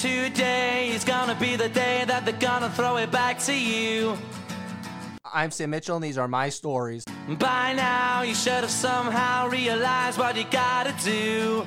Today is gonna be the day that they're gonna throw it back to you. I'm Sam Mitchell, and these are my stories. By now, you should have somehow realized what you gotta do.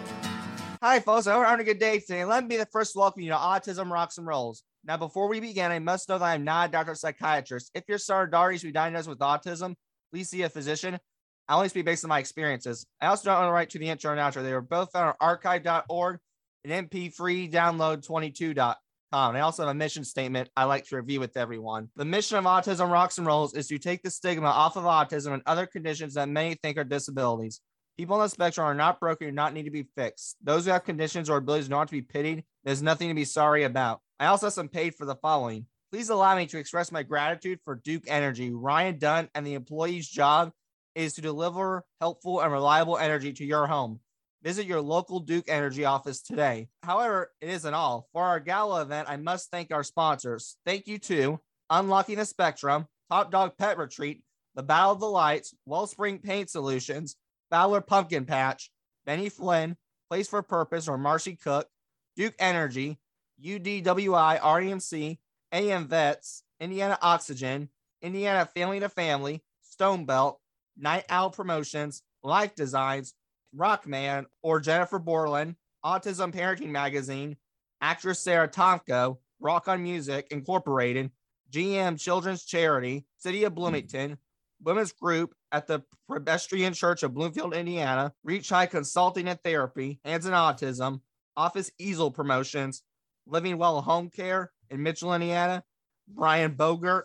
Hi, folks. I hope you're having a good day today. Let me be the first to welcome you to Autism Rocks and Rolls. Now, before we begin, I must know that I'm not a doctor or psychiatrist. If your son or daughter is to be diagnosed with autism, please see a physician. I only speak based on my experiences. I also don't want to write to the intro and outro. They are both found on archive.org and mp3 download22.com. And I also have a mission statement I like to review with everyone. The mission of Autism Rocks and Rolls is to take the stigma off of autism and other conditions that many think are disabilities. People on the spectrum are not broken and not need to be fixed. Those who have conditions or abilities do not to be pitied. There's nothing to be sorry about. I also have some paid for the following. Please allow me to express my gratitude for Duke Energy, Ryan Dunn, and the employee's job is to deliver helpful and reliable energy to your home. Visit your local Duke Energy office today. However, it isn't all. For our gala event, I must thank our sponsors. Thank you to Unlocking the Spectrum, Top Dog Pet Retreat, The Battle of the Lights, Wellspring Pain Solutions, Fowler Pumpkin Patch, Benny Flynn, Place for Purpose or Marcy Cook, Duke Energy, UDWI, REMC, AM Vets, Indiana Oxygen, Indiana Family to Family, Stone Belt, Night Owl Promotions, Life Designs, Rockman or Jennifer Borland, Autism Parenting Magazine, actress Sarah Tomko, Rock on Music Incorporated, GM Children's Charity, City of Bloomington, Women's Group at the Presbyterian Church of Bloomfield, Indiana, Reach High Consulting and Therapy, Hands in Autism, Office Easel Promotions, Living Well Home Care in Mitchell, Indiana, Brian Bogert,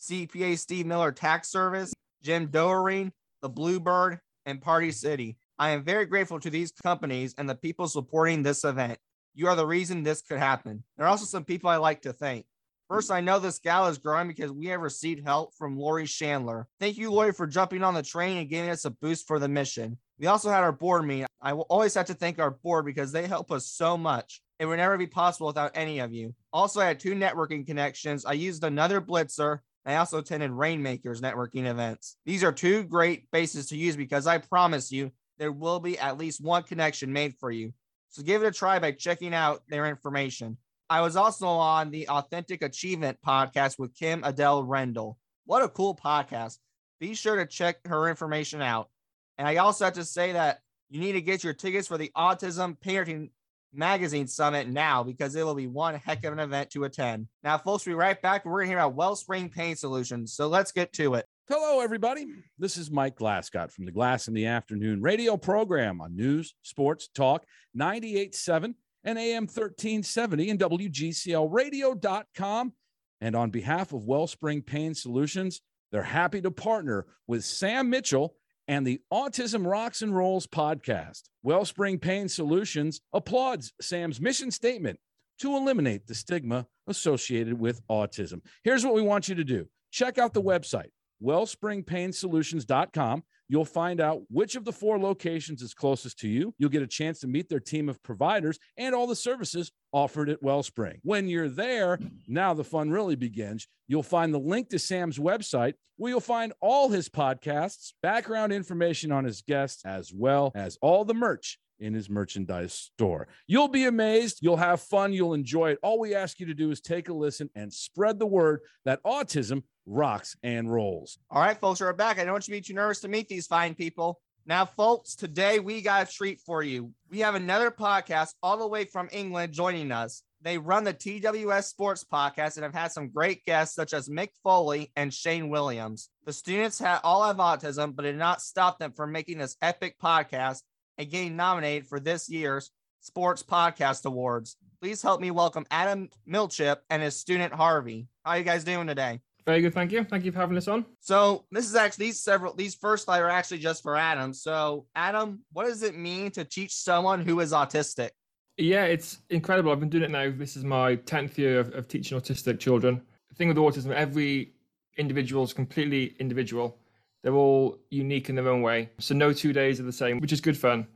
CPA Steve Miller Tax Service, Jim Doering, The Bluebird, and Party City. I am very grateful to these companies and the people supporting this event. You are the reason this could happen. There are also some people I like to thank. First, I know this gala is growing because we have received help from Lori Chandler. Thank you, Lori, for jumping on the train and giving us a boost for the mission. We also had our board meeting. I will always have to thank our board because they help us so much. It would never be possible without any of you. Also, I had two networking connections. I used another blitzer. I also attended Rainmakers networking events. These are two great bases to use because I promise you, there will be at least one connection made for you. So give it a try by checking out their information. I was also on the Authentic Achievement podcast with Kim Adele Rendell. What a cool podcast. Be sure to check her information out. And I also have to say that you need to get your tickets for the Autism Parenting Magazine Summit now because it will be one heck of an event to attend. Now, folks, we'll be right back. We're going to hear about Wellspring Pain Solutions. So let's get to it. Hello, everybody. This is Mike Glascott from the Glass in the Afternoon radio program on News, Sports, Talk 98.7 and AM 1370 and WGCLradio.com. And on behalf of Wellspring Pain Solutions, they're happy to partner with Sam Mitchell and the Autism Rocks and Rolls podcast. Wellspring Pain Solutions applauds Sam's mission statement to eliminate the stigma associated with autism. Here's what we want you to do check out the website, wellspringpainsolutions.com. You'll find out which of the four locations is closest to you. You'll get a chance to meet their team of providers and all the services offered at Wellspring. When you're there, now the fun really begins. You'll find the link to Sam's website where you'll find all his podcasts, background information on his guests, as well as all the merch in his merchandise store. You'll be amazed. You'll have fun. You'll enjoy it. All we ask you to do is take a listen and spread the word that autism rocks and rolls. All right, folks, we're back. I don't want you to be too nervous to meet these fine people. Now, folks, today we got a treat for you. We have another podcast all the way from England joining us. They run the TWS Sports Podcast and have had some great guests such as Mick Foley and Shane Williams. The students had all have autism, but it did not stop them from making this epic podcast and getting nominated for this year's Sports Podcast Awards. Please help me welcome Adam Milchip and his student Harvey. How are you guys doing today? Very good, thank you. Thank you for having us on. So this is actually these several these first five are actually just for Adam. So Adam, what does it mean to teach someone who is autistic? Yeah, it's incredible. I've been doing it now. This is my tenth year of, of teaching autistic children. The thing with autism, every individual is completely individual. They're all unique in their own way. So no two days are the same, which is good fun.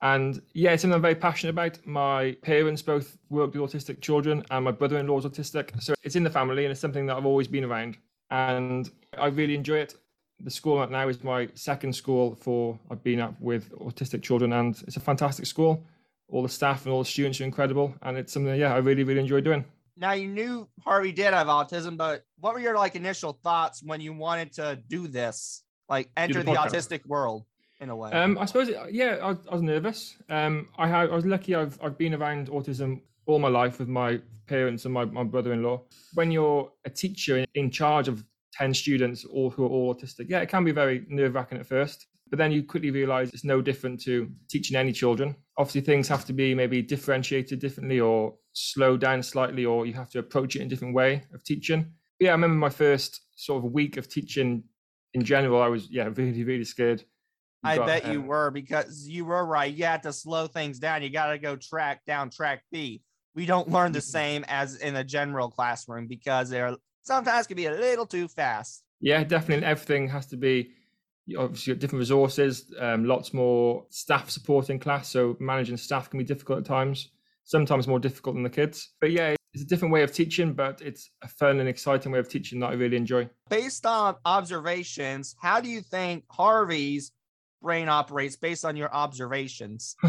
And yeah, it's something I'm very passionate about. My parents both work with autistic children, and my brother in law is autistic. So it's in the family, and it's something that I've always been around. And I really enjoy it. The school I'm at now is my second school for I've been at with autistic children, and it's a fantastic school. all the staff and all the students are incredible, and it's something yeah I really really enjoy doing. Now you knew Harvey did have autism, but what were your like initial thoughts when you wanted to do this, like enter the, podcast. autistic world in a way? Um, I suppose, yeah, I, I was nervous. Um, I, had, I was lucky. I've I've been around autism all my life with my parents and my, my brother-in-law. When you're a teacher in, in charge of ten students, all who are all autistic, yeah, it can be very nerve-wracking at first. But then you quickly realize it's no different to teaching any children. Obviously, things have to be maybe differentiated differently or slowed down slightly, or you have to approach it in a different way of teaching. Yeah, I remember my first sort of week of teaching in general. I was, yeah, really, really scared. I bet you were because you were right. You had to slow things down. You got to go track down track B. We don't learn the Mhm. same as in a general classroom because they're sometimes can be a little too fast. Yeah, definitely. Everything has to be obviously got different resources, um, lots more staff support in class. So managing staff can be difficult at times, sometimes more difficult than the kids. But yeah, it's a different way of teaching, but it's a fun and exciting way of teaching that I really enjoy. Based on observations, how do you think Harvey's brain operates based on your observations?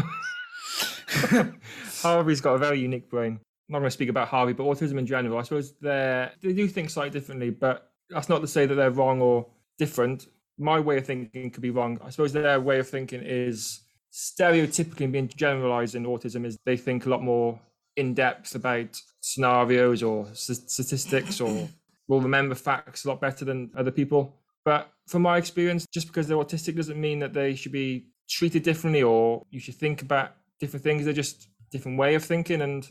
Harvey's got a very unique brain. I'm not going to speak about Harvey, but autism in general, I suppose they they do think slightly differently, but that's not to say that they're wrong or different. My way of thinking could be wrong. I suppose their way of thinking is stereotypically being generalized in autism is they think a lot more in depth about scenarios or s- statistics or will remember facts a lot better than other people. But from my experience, just because they're autistic doesn't mean that they should be treated differently or you should think about different things. They're just different way of thinking, and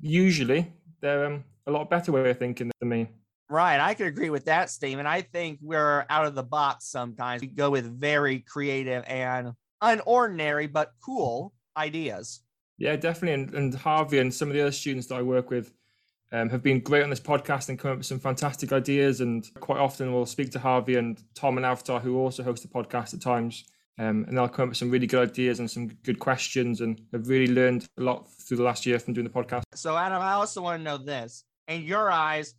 usually they're um, a lot better way of thinking than me. Right. I could agree with that statement. I think we're out of the box sometimes. We go with very creative and unordinary but cool ideas. Yeah, definitely. And, and Harvey and some of the other students that I work with um, have been great on this podcast and come up with some fantastic ideas. And quite often we'll speak to Harvey and Tom and Avtar, who also host the podcast at times. Um, and they'll come up with some really good ideas and some good questions and have really learned a lot through the last year from doing the podcast. So, Adam, I also want to know this. In your eyes,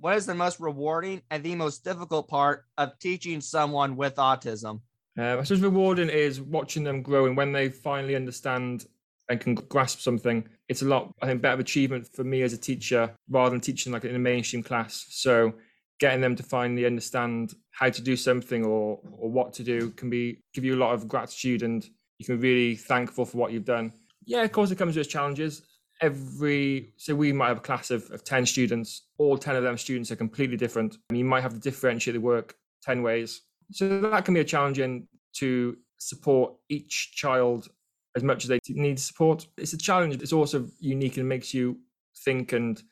what is the most rewarding and the most difficult part of teaching someone with autism? Uh, I suppose rewarding is watching them grow and when they finally understand and can grasp something, it's a lot, I think, better achievement for me as a teacher rather than teaching like in a mainstream class. So getting them to finally understand how to do something or or what to do can be give you a lot of gratitude and you can be really thankful for what you've done. Yeah, of course it comes with challenges. Every so we might have a class of, of 10 students, all 10 of them students are completely different. And you might have to differentiate the work 10 ways. So that can be a challenge to support each child as much as they need support. It's a challenge. It's also unique and makes you think and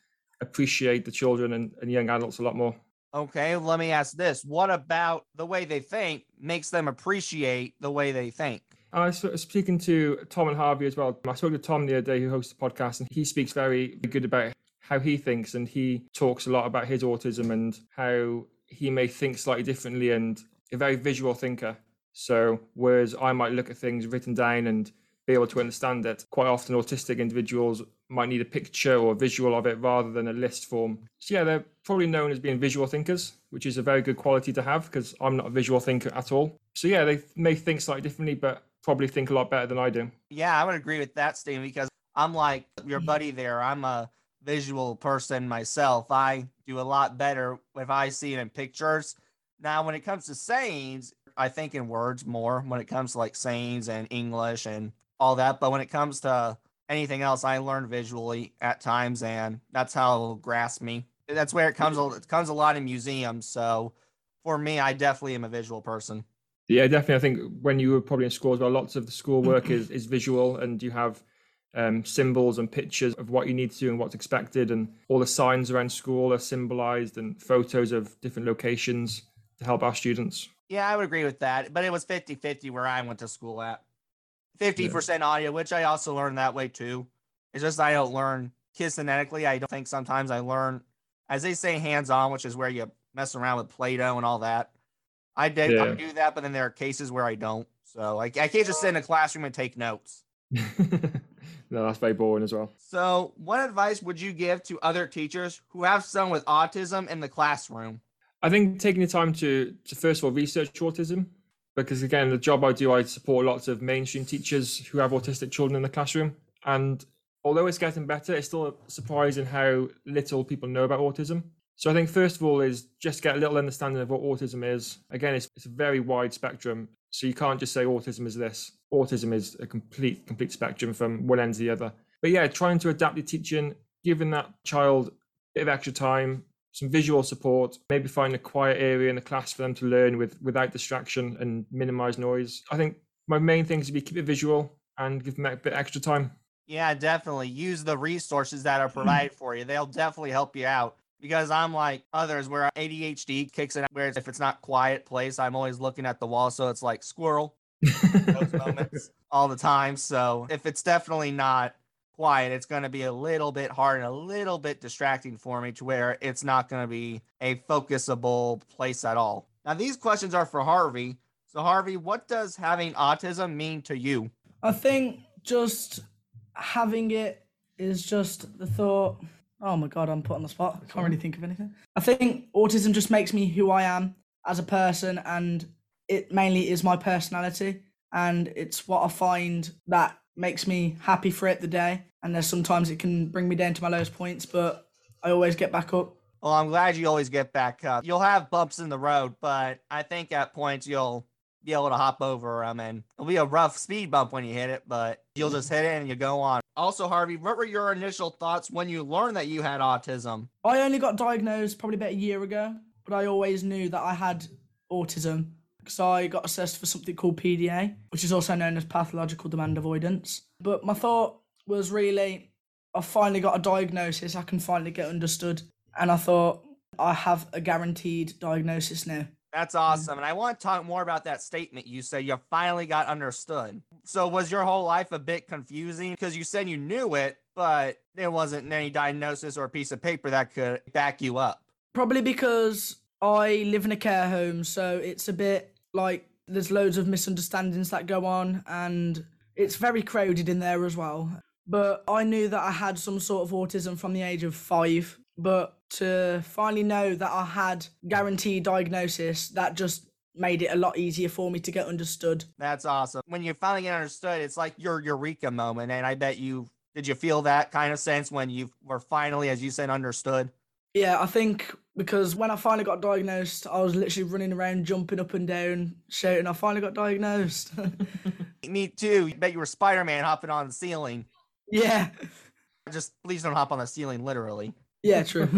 appreciate the children and, and young adults a lot more. Okay, let me ask this. What about the way they think makes them appreciate the way they think? I was speaking to Tom and Harvey as well. I spoke to Tom the other day, who hosts the podcast, and he speaks very good about how he thinks, and he talks a lot about his autism and how he may think slightly differently and a very visual thinker. So, whereas I might look at things written down and be able to understand it, quite often autistic individuals might need a picture or a visual of it rather than a list form. So, yeah, they're probably known as being visual thinkers, which is a very good quality to have because I'm not a visual thinker at all. So, yeah, they may think slightly differently, but probably think a lot better than I do. Yeah, I would agree with that Steve, because I'm like your buddy there. I'm a visual person myself. I do a lot better if I see it in pictures. Now, when it comes to sayings, I think in words more when it comes to like sayings and English and all that. But when it comes to anything else, I learn visually at times, and that's how it'll grasp me. That's where it comes. a- It comes a lot in museums. So for me, I definitely am a visual person. Yeah, definitely. I think when you were probably in school as well, lots of the schoolwork is, is visual and you have um, symbols and pictures of what you need to do and what's expected. And all the signs around school are symbolized and photos of different locations to help our students. Yeah, I would agree with that. But it was 50 50 where I went to school at. 50% audio, which I also learned that way too. It's just I don't learn kinesthetically. I don't think sometimes I learn, as they say, hands on, which is where you mess around with Play Doh and all that. I did I do that, but then there are cases where I don't. So I, I can't just sit in a classroom and take notes. no, that's very boring as well. So, what advice would you give to other teachers who have someone with autism in the classroom? I think taking the time to, to first of all research autism, because again, the job I do, I support lots of mainstream teachers who have autistic children in the classroom. And although it's getting better, it's still surprising how little people know about autism. So I think first of all is just get a little understanding of what autism is. Again, it's, it's a very wide spectrum. So you can't just say autism is this. Autism is a complete complete spectrum from one end to the other. But yeah, trying to adapt your teaching, giving that child a bit of extra time, some visual support, maybe find a quiet area in the class for them to learn with without distraction and minimize noise. I think my main thing is to be keep it visual and give them a bit extra time. Yeah, definitely. Use the resources that are provided for you. They'll definitely help you out. Because I'm like others where ADHD kicks in, where if it's not quiet place, I'm always looking at the wall. So it's like squirrel those moments all the time. So if it's definitely not quiet, it's going to be a little bit hard and a little bit distracting for me to where it's not going to be a focusable place at all. Now, these questions are for Harvey. So, Harvey, what does having autism mean to you? I think just having it is just the thought. Oh my god, I'm put on the spot. I can't really think of anything. I think autism just makes me who I am as a person, and it mainly is my personality, and it's what I find that makes me happy for it the day. And there's sometimes it can bring me down to my lowest points, but I always get back up. Well, I'm glad you always get back up. You'll have bumps in the road, but I think at points you'll be able to hop over them and it'll be a rough speed bump when you hit it, but you'll just hit it and you go on. Also, Harvey, what were your initial thoughts when you learned that you had autism? I only got diagnosed probably about a year ago, but I always knew that I had autism because I got assessed for something called PDA, which is also known as pathological demand avoidance. But my thought was really, I finally got a diagnosis, I can finally get understood. And I thought, I have a guaranteed diagnosis now. That's awesome. And I want to talk more about that statement you said you finally got understood. So, was your whole life a bit confusing? Because you said you knew it, but there wasn't any diagnosis or piece of paper that could back you up. Probably because I live in a care home, so it's a bit like there's loads of misunderstandings that go on, and it's very crowded in there as well. But I knew that I had some sort of autism from the age of five. But to finally know that I had guaranteed diagnosis, that just made it a lot easier for me to get understood. That's awesome. When you finally get understood, it's like your eureka moment. And I bet you did you feel that kind of sense when you were finally, as you said, understood? Yeah, I think because when I finally got diagnosed, I was literally running around, jumping up and down, shouting, I finally got diagnosed. Me too. You bet you were Spider Man hopping on the ceiling. Yeah. Just please don't hop on the ceiling, literally. Yeah, true.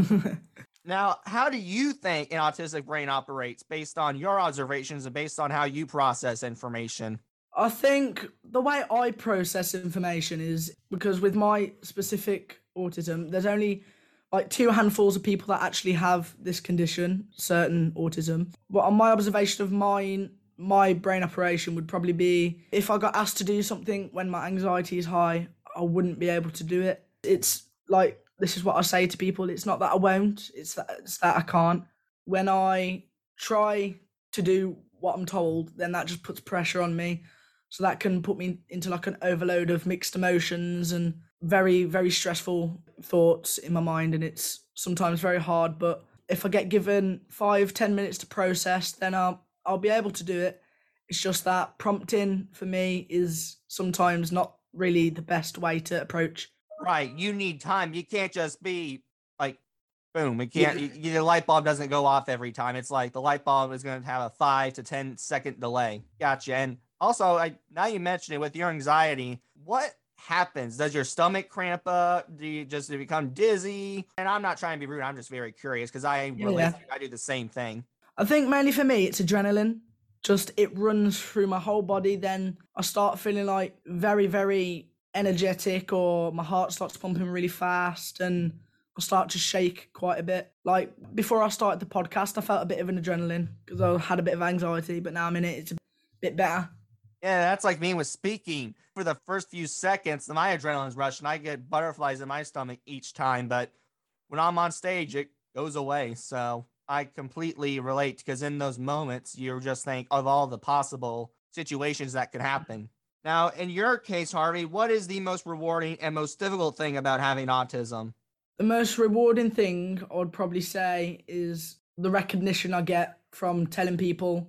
now, how do you think an autistic brain operates based on your observations and based on how you process information? I think the way I process information is because with my specific autism, there's only like two handfuls of people that actually have this condition, certain autism. But on my observation of mine, my brain operation would probably be if I got asked to do something when my anxiety is high, I wouldn't be able to do it. It's like this is what I say to people. It's not that I won't. It's that it's that I can't. When I try to do what I'm told, then that just puts pressure on me. So that can put me into like an overload of mixed emotions and very very stressful thoughts in my mind, and it's sometimes very hard. But if I get given five ten minutes to process, then I'll I'll be able to do it. It's just that prompting for me is sometimes not really the best way to approach. Right. You need time. You can't just be like, boom. It can't. Yeah. the light bulb doesn't go off every time. It's like the light bulb is going to have a five to ten second delay. Gotcha. And also, I now you mentioned it with your anxiety. What happens? Does your stomach cramp up? Do you just become dizzy? And I'm not trying to be rude. I'm just very curious because I yeah, relate. I do the same thing. I think mainly for me, it's adrenaline. Just it runs through my whole body. Then I start feeling like very, very energetic, or my heart starts pumping really fast, and I start to shake quite a bit. Like before I started the podcast, I felt a bit of an adrenaline because I had a bit of anxiety, but now I'm in it. It's a bit better. Yeah, that's like me with speaking. For the first few seconds, my adrenaline's rushing. I get butterflies in my stomach each time, but when I'm on stage, it goes away. So I completely relate because in those moments, you're just think of all the possible situations that could happen. Now, in your case, Harvey, what is the most rewarding and most difficult thing about having autism? The most rewarding thing I would probably say is the recognition I get from telling people.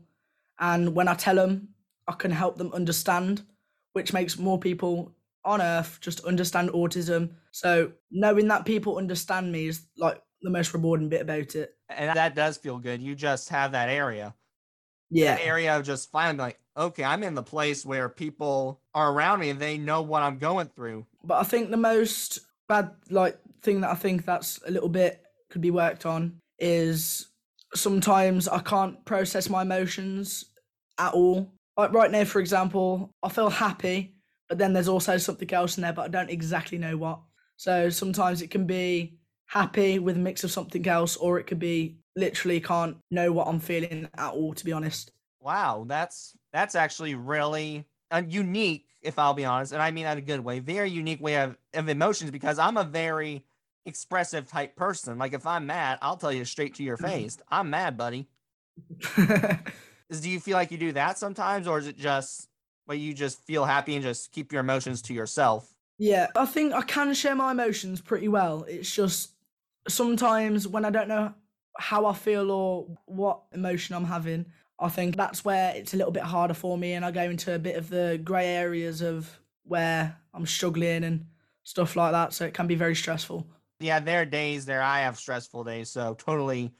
And when I tell them I can help them understand, which makes more people on earth just understand autism. So knowing that people understand me is like the most rewarding bit about it. And that does feel good. You just have that area. Yeah. That area of just finally like, okay, I'm in the place where people are around me and they know what I'm going through. But I think the most bad like thing that I think that's a little bit could be worked on is sometimes I can't process my emotions at all. Like right now, for example, I feel happy, but then there's also something else in there, but I don't exactly know what. So sometimes it can be happy with a mix of something else, or it could be literally can't know what I'm feeling at all, to be honest. Wow, that's that's actually really uh, unique, if I'll be honest, and I mean that in a good way. Very unique way of, of emotions because I'm a very expressive type person. Like if I'm mad, I'll tell you straight to your face. I'm mad, buddy. Is do you feel like you do that sometimes, or is it just where you just feel happy and just keep your emotions to yourself? Yeah, I think I can share my emotions pretty well. It's just sometimes when I don't know how I feel or what emotion I'm having, I think that's where it's a little bit harder for me and I go into a bit of the grey areas of where I'm struggling and stuff like that. So it can be very stressful. Yeah, there are days there I have stressful days, so totally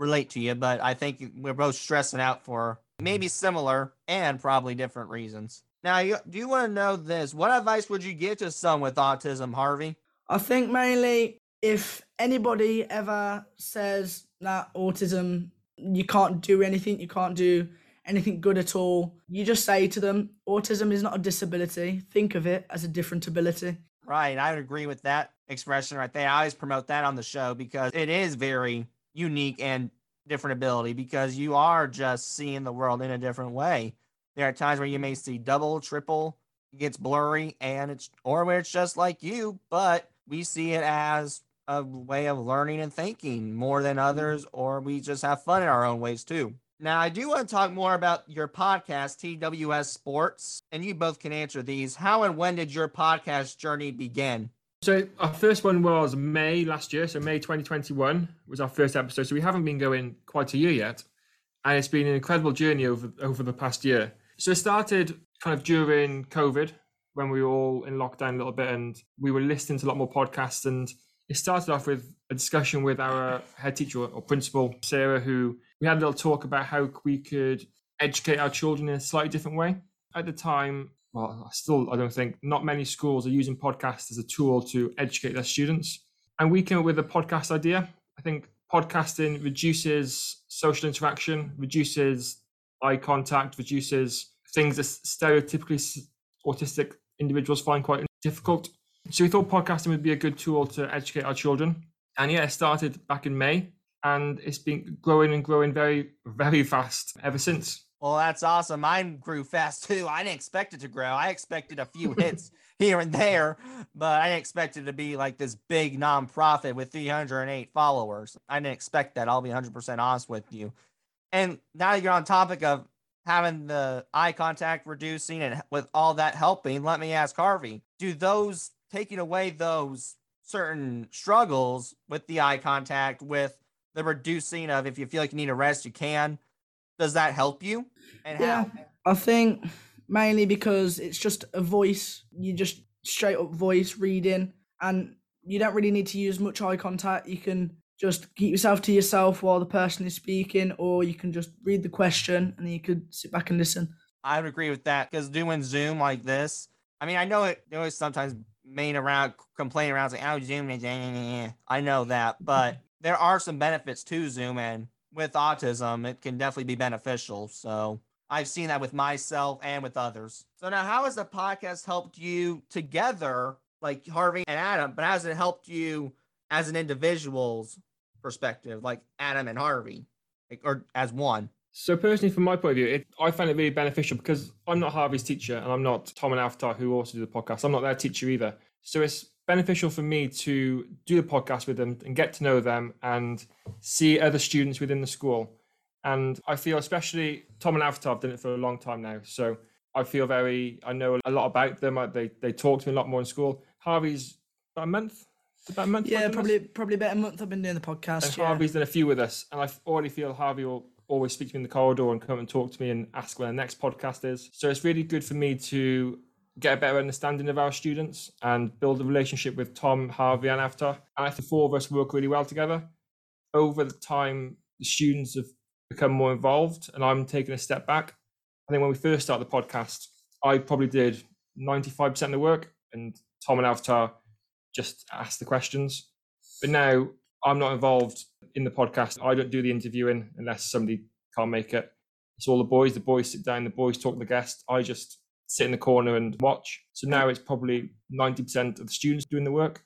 relate to you, but I think we're both stressing out for maybe mm-hmm. similar and probably different reasons. Now, you, do you want to know this? What advice would you give to someone with autism, Harvey? I think mainly if anybody ever says that autism, you can't do anything, you can't do anything good at all, you just say to them, autism is not a disability. Think of it as a different ability. Right. I would agree with that expression right there. I always promote that on the show because it is very unique and different ability because you are just seeing the world in a different way. There are times where you may see double, triple, it gets blurry, and it's or where it's just like you, but we see it as a way of learning and thinking more than mm-hmm. others, or we just have fun in our own ways too. Now, I do want to talk more about your podcast, TWS Sports, and you both can answer these. How and when did your podcast journey begin? So our first one was May last year, so May 2021 was our first episode. So we haven't been going quite a year yet, and it's been an incredible journey over over the past year. So it started kind of during COVID when we were all in lockdown a little bit, and we were listening to a lot more podcasts. And it started off with a discussion with our head teacher or principal Sarah, who we had a little talk about how we could educate our children in a slightly different way. At the time, well, I still, I don't think not many schools are using podcasts as a tool to educate their students. And we came up with a podcast idea. I think podcasting reduces social interaction, reduces eye contact, reduces things that stereotypically autistic individuals find quite difficult. So we thought podcasting would be a good tool to educate our children. And yeah, it started back in May and it's been growing and growing very, very fast ever since. Well, that's awesome. Mine grew fast too. I didn't expect it to grow. I expected a few hits here and there, but I didn't expect it to be like this big nonprofit with 308 followers. I didn't expect that. I'll be 100% honest with you. And now that you're on topic of having the eye contact reducing and with all that helping, let me ask Harvey, do those taking away those certain struggles with the eye contact, with the reducing of if you feel like you need a rest, you can does that help you? And yeah, how? I think mainly because it's just a voice. You just straight up voice reading, and you don't really need to use much eye contact. You can just keep yourself to yourself while the person is speaking, or you can just read the question and then you could sit back and listen. I would agree with that because doing Zoom like this, I mean, I know it. There was sometimes main around complaining around saying, "Oh, Zoom. I know that, but there are some benefits to Zoom, and with autism, it can definitely be beneficial. So I've seen that with myself and with others. So now, how has the podcast helped you together, like Harvey and Adam? But has it helped you as an individual's perspective, like Adam and Harvey, like, or as one? So personally, from my point of view, it, I find it really beneficial because I'm not Harvey's teacher and I'm not Tom and Avtar who also do the podcast. I'm not their teacher either. So it's beneficial for me to do the podcast with them and get to know them and see other students within the school. And I feel, especially Tom and Avtar, have done it for a long time now. So I feel very, I know a lot about them. They they talk to me a lot more in school. Harvey's about a month. About a month. Yeah, probably probably about a month. I've been doing the podcast. And yeah. Harvey's done a few with us, and I already feel Harvey will always speak to me in the corridor and come and talk to me and ask when the next podcast is. So it's really good for me to get a better understanding of our students and build a relationship with Tom, Harvey, and Avtar. And I think the four of us work really well together. Over the time, the students have become more involved, and I'm taking a step back. I think when we first started the podcast, I probably did 95% of the work, and Tom and Avtar just asked the questions. But now I'm not involved in the podcast. I don't do the interviewing unless somebody can't make it. It's all the boys. The boys sit down, the boys talk to the guest. I just sit in the corner and watch. So now it's probably 90% of the students doing the work,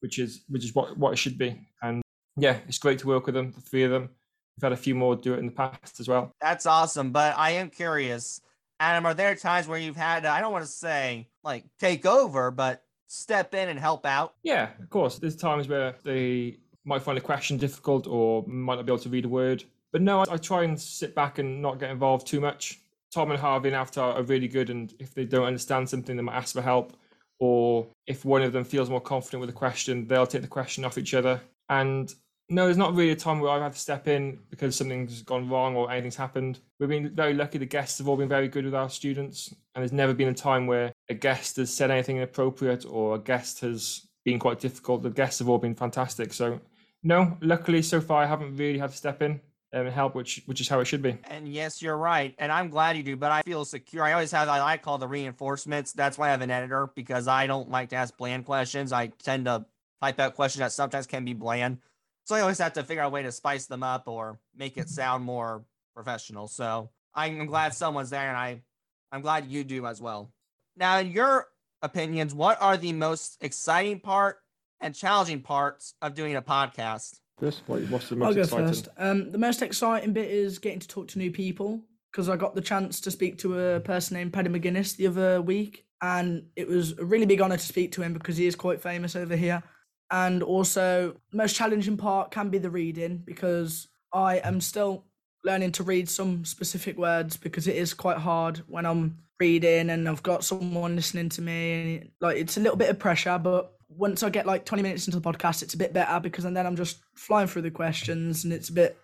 which is which is what, what it should be. And yeah, it's great to work with them, the three of them. We've had a few more do it in the past as well. That's awesome. But I am curious, Adam, are there times where you've had, I don't want to say like take over, but step in and help out? Yeah, of course. There's times where they might find a question difficult or might not be able to read a word. But no, I, I try and sit back and not get involved too much. Tom and Harvey and Avtar are really good, and if they don't understand something, they might ask for help. Or if one of them feels more confident with a question, they'll take the question off each other. And no, there's not really a time where I've had to step in because something's gone wrong or anything's happened. We've been very lucky. The guests have all been very good with our students, and there's never been a time where a guest has said anything inappropriate or a guest has been quite difficult. The guests have all been fantastic. So, no, luckily so far I haven't really had to step in and help, which which is how it should be. And yes, you're right, and I'm glad you do. But I feel secure. I always have. I like call the reinforcements. That's why I have an editor because I don't like to ask bland questions. I tend to type out questions that sometimes can be bland. So I always have to figure out a way to spice them up or make it sound more professional. So I'm glad someone's there, and I I'm glad you do as well. Now, in your opinions, what are the most exciting part and challenging parts of doing a podcast? Chris, what's the most I'll go exciting? first. Um, the most exciting bit is getting to talk to new people because I got the chance to speak to a person named Paddy McGuinness the other week, and it was a really big honour to speak to him because he is quite famous over here. And also, the most challenging part can be the reading because I am still learning to read some specific words because it is quite hard when I'm reading and I've got someone listening to me. And like, it's a little bit of pressure, but once I get like 20 minutes into the podcast, it's a bit better because and then I'm just flying through the questions and it's a bit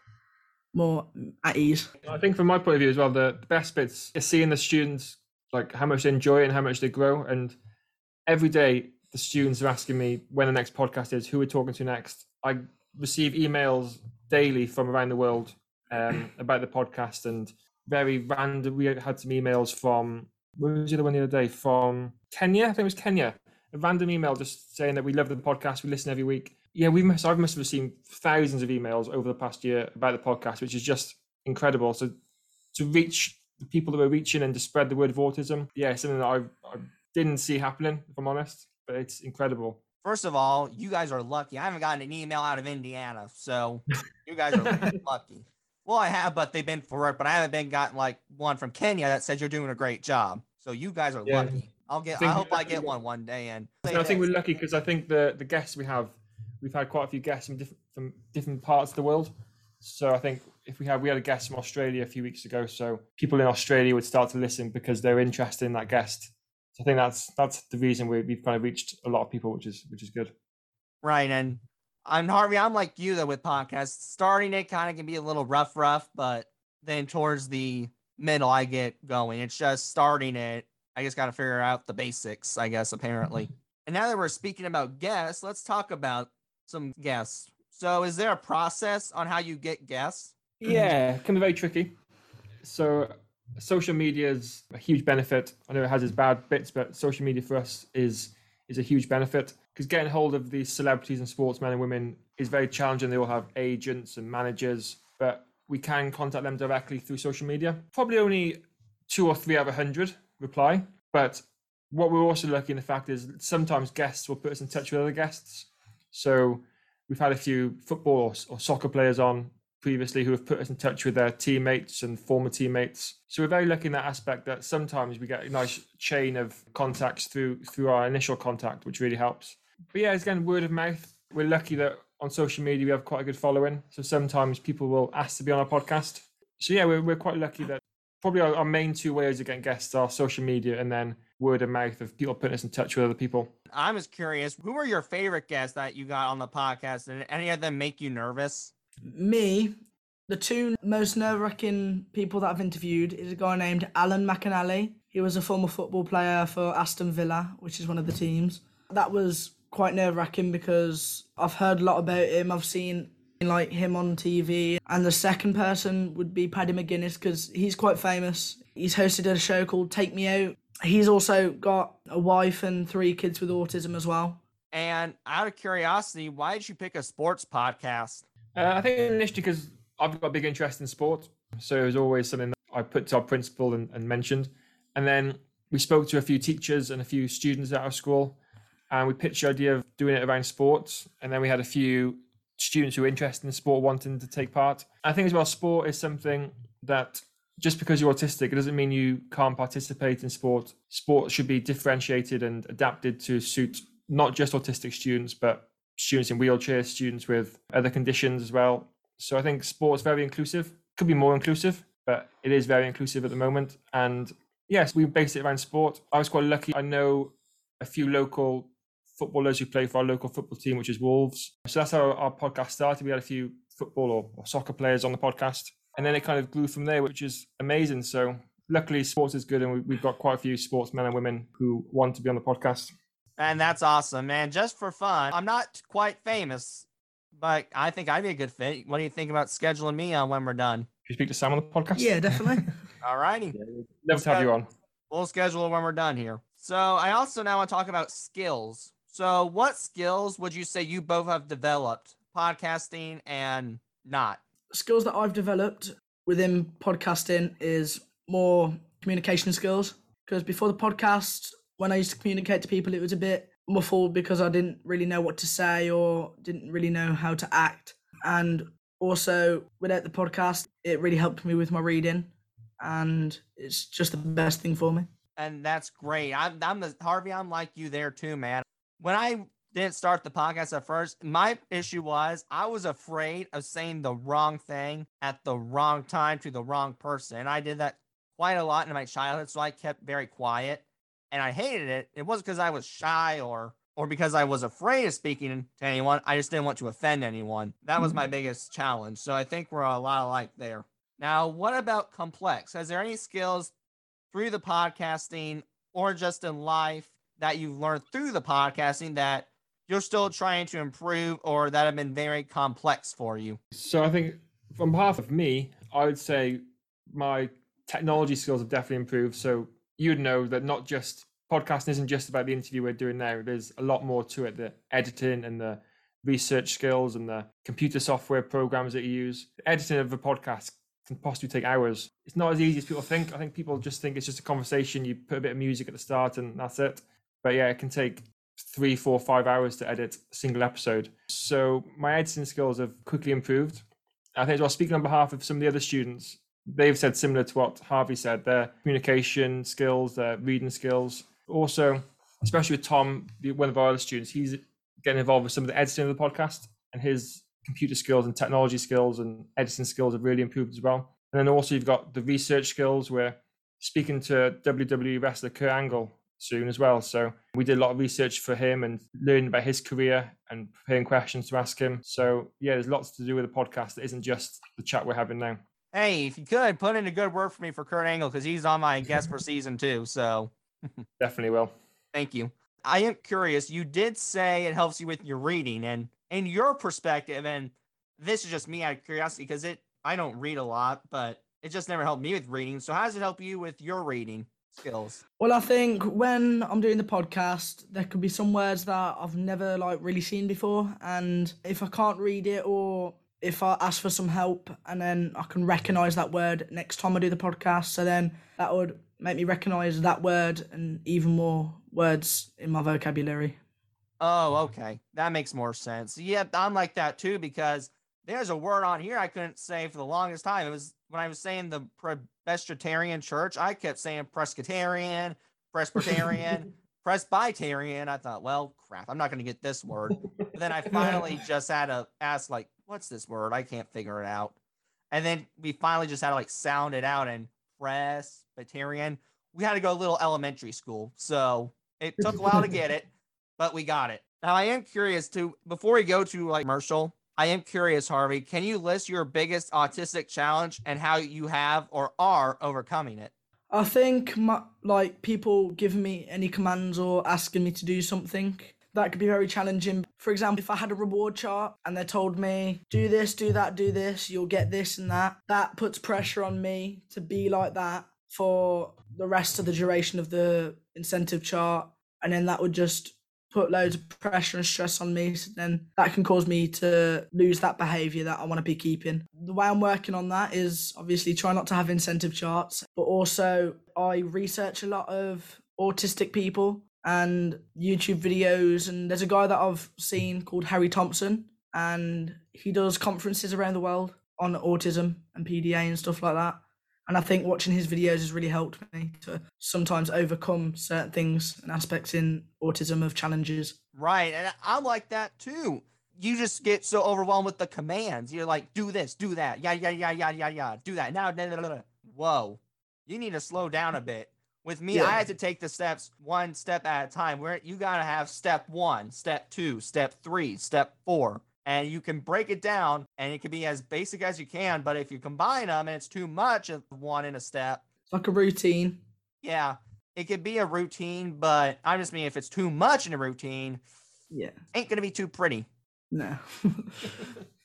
more at ease. I think from my point of view as well, the, best bits is seeing the students like how much they enjoy it and how much they grow. And every day the students are asking me when the next podcast is, who we're talking to next. I receive emails daily from around the world um, about the podcast and very random. We had some emails from where was the other one the other day from Kenya. I think it was Kenya. A random email just saying that we love the podcast, we listen every week. Yeah, we must. I must have received thousands of emails over the past year about the podcast, which is just incredible. So to reach the people that we're reaching and to spread the word of autism, yeah, something that I, I didn't see happening, if I'm honest. But it's incredible. First of all, you guys are lucky. I haven't gotten an email out of Indiana, so you guys are lucky. Well, I have, but they've been for it. But I haven't been gotten like one from Kenya that says you're doing a great job. So you guys are Yeah. lucky. I'll get. I Think- hope I get one one day. And And I think we're lucky because I think the the guests we have, we've had quite a few guests from different from different parts of the world. So I think if we had we had a guest from Australia a few weeks ago, so people in Australia would start to listen because they're interested in that guest. So I think that's that's the reason we we've kind of reached a lot of people, which is which is good. Right. And I'm Harvey. I'm like you though with podcasts. Starting it kind of can be a little rough, rough, but then towards the middle, I get going. It's just starting it. I just got to figure out the basics, I guess, apparently. Mm-hmm. And now that we're speaking about guests, let's talk about some guests. So, is there a process on how you get guests? Yeah, it can be very tricky. So social media is a huge benefit. I know it has its bad bits, but social media for us is is a huge benefit because getting hold of these celebrities and sportsmen and women is very challenging. They all have agents and managers, but we can contact them directly through social media. Probably only two or three out of a hundred reply, but what we're also lucky in the fact is sometimes guests will put us in touch with other guests. So we've had a few football or, soccer players on previously who have put us in touch with their teammates and former teammates. So we're very lucky in that aspect that sometimes we get a nice chain of contacts through through our initial contact, which really helps. But yeah, again word of mouth. We're lucky that on social media we have quite a good following. So sometimes people will ask to be on our podcast. So yeah, we're, we're quite lucky that probably our, our main two ways of getting guests are social media and then word of mouth of people putting us in touch with other people. I'm just curious, who were your favorite guests that you got on the podcast? Did any of them make you nervous? Me, the two most nerve wracking people that I've interviewed is a guy named Alan McInally. He was a former football player for Aston Villa, which is one of the teams. That was quite nerve wracking because I've heard a lot about him. I've seen like him on TV. And the second person would be Paddy McGuinness because he's quite famous. He's hosted a show called Take Me Out. He's also got a wife and three kids with autism as well. And out of curiosity, why did you pick a sports podcast? Uh, I think initially because I've got a big interest in sport. So it was always something that I put to our principal and, and mentioned. And then we spoke to a few teachers and a few students at our school and we pitched the idea of doing it around sports. And then we had a few students who are interested in sport wanting to take part. I think as well, sport is something that just because you're autistic, it doesn't mean you can't participate in sport. Sport should be differentiated and adapted to suit not just autistic students, but students in wheelchairs, students with other conditions as well. So I think sport is very inclusive. Could be more inclusive, but it is very inclusive at the moment. And yes, we base it around sport. I was quite lucky. I know a few local footballers who play for our local football team, which is Wolves. So that's how our podcast started. We had a few football or, or soccer players on the podcast, and then it kind of grew from there, which is amazing. So luckily, sports is good, and we, we've got quite a few sportsmen and women who want to be on the podcast. And that's awesome, man. Just for fun, I'm not quite famous, but I think I'd be a good fit. What do you think about scheduling me on when we're done? Should you speak to Sam on the podcast? Yeah, definitely. All righty. Love to have you on. We'll schedule when we're done here. So I also now want to talk about skills. So what skills would you say you both have developed, podcasting and not? skills that I've developed within podcasting is more communication skills. Because before the podcast, when I used to communicate to people, it was a bit muffled because I didn't really know what to say or didn't really know how to act. And also, without the podcast, it really helped me with my reading. And it's just the best thing for me. And that's great. I'm, I'm the Harvey. I'm like you there too, man. When I didn't start the podcast at first, my issue was I was afraid of saying the wrong thing at the wrong time to the wrong person. And I did that quite a lot in my childhood. So I kept very quiet and I hated it. It wasn't because I was shy or or because I was afraid of speaking to anyone. I just didn't want to offend anyone. That was my mm-hmm. biggest challenge. So I think we're a lot alike there. Now, what about complex? Is there any skills through the podcasting or just in life that you've learned through the podcasting that you're still trying to improve or that have been very complex for you? So I think, from behalf of me, I would say my technology skills have definitely improved. So you'd know that not just podcasting isn't just about the interview we're doing now. There's a lot more to it. The editing and the research skills and the computer software programs that you use. Editing of a podcast can possibly take hours. It's not as easy as people think. I think people just think it's just a conversation. You put a bit of music at the start and that's it. But yeah, it can take three, four, five hours to edit a single episode. So my editing skills have quickly improved. I think as well, speaking on behalf of some of the other students, they've said similar to what Harvey said, their communication skills, their reading skills. Also, especially with Tom, one of our other students, he's getting involved with some of the editing of the podcast and his computer skills and technology skills and editing skills have really improved as well. And then also you've got the research skills where speaking to WWE wrestler Kurt Angle soon as well. So we did a lot of research for him and learning about his career and preparing questions to ask him. So yeah, there's lots to do with the podcast that isn't just the chat we're having now. Hey, if you could put in a good word for me for Kurt Angle because he's on my guest for season two. So Definitely will. thank you. I am curious. You did say it helps you with your reading, and in your perspective, and this is just me out of curiosity because it I don't read a lot, but it just never helped me with reading. So how does it help you with your reading skills? Well, I think when I'm doing the podcast, there could be some words that I've never like really seen before, and if I can't read it or if I ask for some help, and then I can recognize that word next time I do the podcast, so then that would make me recognize that word and even more words in my vocabulary. Oh, okay. That makes more sense. Yeah, I'm like that too because there's a word on here I couldn't say for the longest time. It was when I was saying the Presbyterian church, I kept saying Presbyterian, Presbyterian, Presbyterian. I thought, well, crap, I'm not going to get this word. But then I finally just had to ask, like, what's this word? I can't figure it out. And then we finally just had to like sound it out and Presbyterian. We had to go a little elementary school. So it took a while to get it, but we got it. Now I am curious to before we go to like commercial, I am curious, Harvey, can you list your biggest autistic challenge and how you have or are overcoming it? I think my, like people giving me any commands or asking me to do something that could be very challenging. For example, if I had a reward chart and they told me, do this, do that, do this, you'll get this and that, that puts pressure on me to be like that for the rest of the duration of the incentive chart. And then that would just put loads of pressure and stress on me. So then that can cause me to lose that behavior that I want to be keeping. The way I'm working on that is obviously try not to have incentive charts, but also I research a lot of autistic people and YouTube videos. And there's a guy that I've seen called Harry Thompson, and he does conferences around the world on autism and PDA and stuff like that. And I think watching his videos has really helped me to sometimes overcome certain things and aspects in autism of challenges. Right. And I'm like that too. You just get so overwhelmed with the commands. You're like, do this, do that, yeah, yeah, yeah, yeah, yeah, yeah, do that. Now, blah, blah, blah. whoa, you need to slow down a bit. With me, Yeah. I had to take the steps one step at a time. Where you gotta have step one, step two, step three, step four, and you can break it down, and it can be as basic as you can. But if you combine them and it's too much of one in a step, It's like a routine. yeah, it could be a routine. But I just mean if it's too much in a routine, Yeah. ain't gonna be too pretty. No.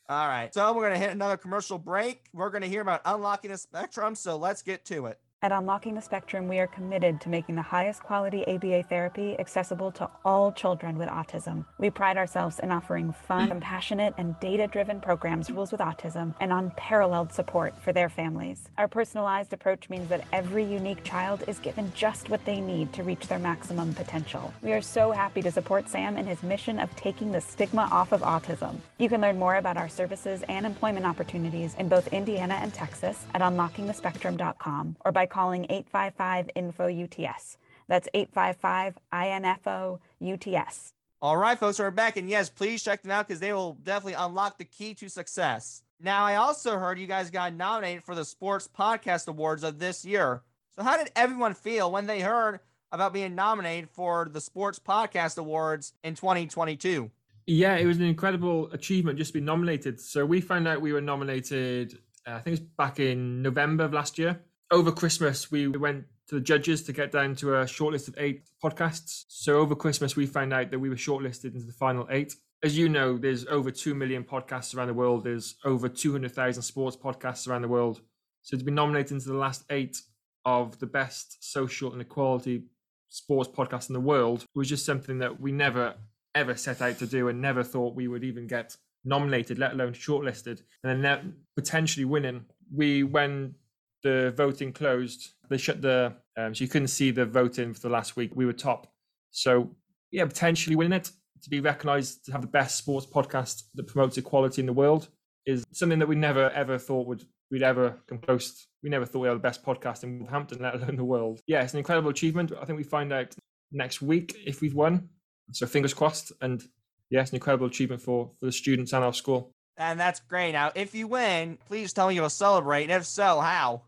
All right, so we're gonna hit another commercial break. We're gonna hear about unlocking the spectrum. So let's get to it. At Unlocking the Spectrum, we are committed to making the highest quality ABA therapy accessible to all children with autism. We pride ourselves in offering fun, compassionate, and data driven programs schools with autism and unparalleled support for their families. Our personalized approach means that every unique child is given just what they need to reach their maximum potential. We are so happy to support Sam in his mission of taking the stigma off of autism. You can learn more about our services and employment opportunities in both Indiana and Texas at unlockingthespectrum.com or by calling 855 info UTS. That's 855 INFO UTS. All right, folks, we're back, and yes, please check them out because they will definitely unlock the key to success. Now, I also heard you guys got nominated for the Sports Podcast Awards of this year. So, how did everyone feel when they heard about being nominated for the Sports Podcast Awards in 2022? Yeah, it was an incredible achievement just to be nominated. So we found out we were nominated, uh, I think it was back in November of last year. Over Christmas, we went to the judges to get down to a shortlist of eight podcasts. So over Christmas, we found out that we were shortlisted into the final eight. As you know, there's over 2 million podcasts around the world. There's over 200,000 sports podcasts around the world. So to be nominated into the last eight of the best social and equality sports podcasts in the world was just something that we never ever set out to do and never thought we would even get nominated, let alone shortlisted, and then potentially winning. We, when the voting closed, they shut the, um, so you couldn't see the voting for the last week. We were top. So, yeah, potentially winning it, to be recognized to have the best sports podcast that promotes equality in the world is something that we never ever thought would we'd ever come close. We never thought we were the best podcast in Wolverhampton, let alone the world. Yeah, it's an incredible achievement. I think we find out next week if we've won. So fingers crossed. And yeah, it's an incredible achievement for for the students and our school. And that's great. Now, if you win, please tell me you'll celebrate. And if so, how?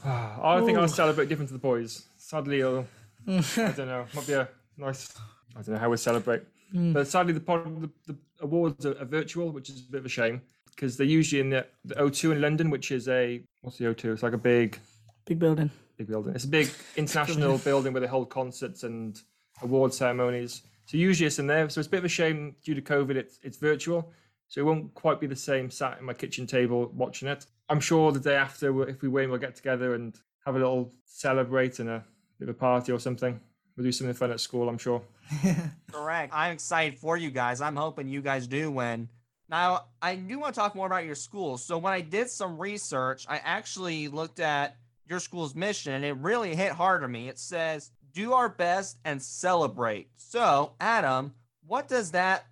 I think I'll celebrate different to the boys. Sadly, I'll, I don't know. Might be a nice. I don't know how we celebrate. Mm. But sadly, the, pod, the, the awards are, are virtual, which is a bit of a shame because they're usually in the, the O2 in London, which is a what's the O2? It's like a big Big building. big building. It's a big international building where they hold concerts and award ceremonies. So usually it's in there. So it's a bit of a shame due to COVID. It's it's virtual, so it won't quite be the same. Sat in my kitchen table watching it. I'm sure the day after, if we win, we'll get together and have a little celebrate and a bit of a party or something. We'll do something fun at school. I'm sure. Correct. I'm excited for you guys. I'm hoping you guys do win. Now, I do want to talk more about your school. So, when I did some research, I actually looked at your school's mission and it really hit hard on me. It says, do our best and celebrate. So, Adam, what does that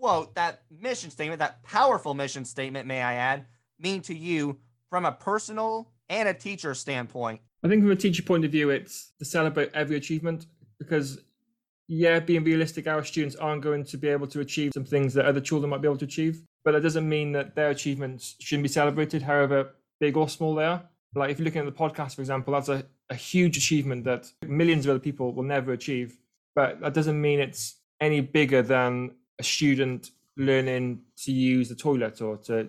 quote, that mission statement, that powerful mission statement, may I add, mean to you from a personal and a teacher standpoint? I think from a teacher point of view, it's to celebrate every achievement because, yeah, being realistic, our students aren't going to be able to achieve some things that other children might be able to achieve. But that doesn't mean that their achievements shouldn't be celebrated, however big or small they are. Like if you're looking at the podcast, for example, that's a, a huge achievement that millions of other people will never achieve. But that doesn't mean it's any bigger than a student learning to use the toilet or to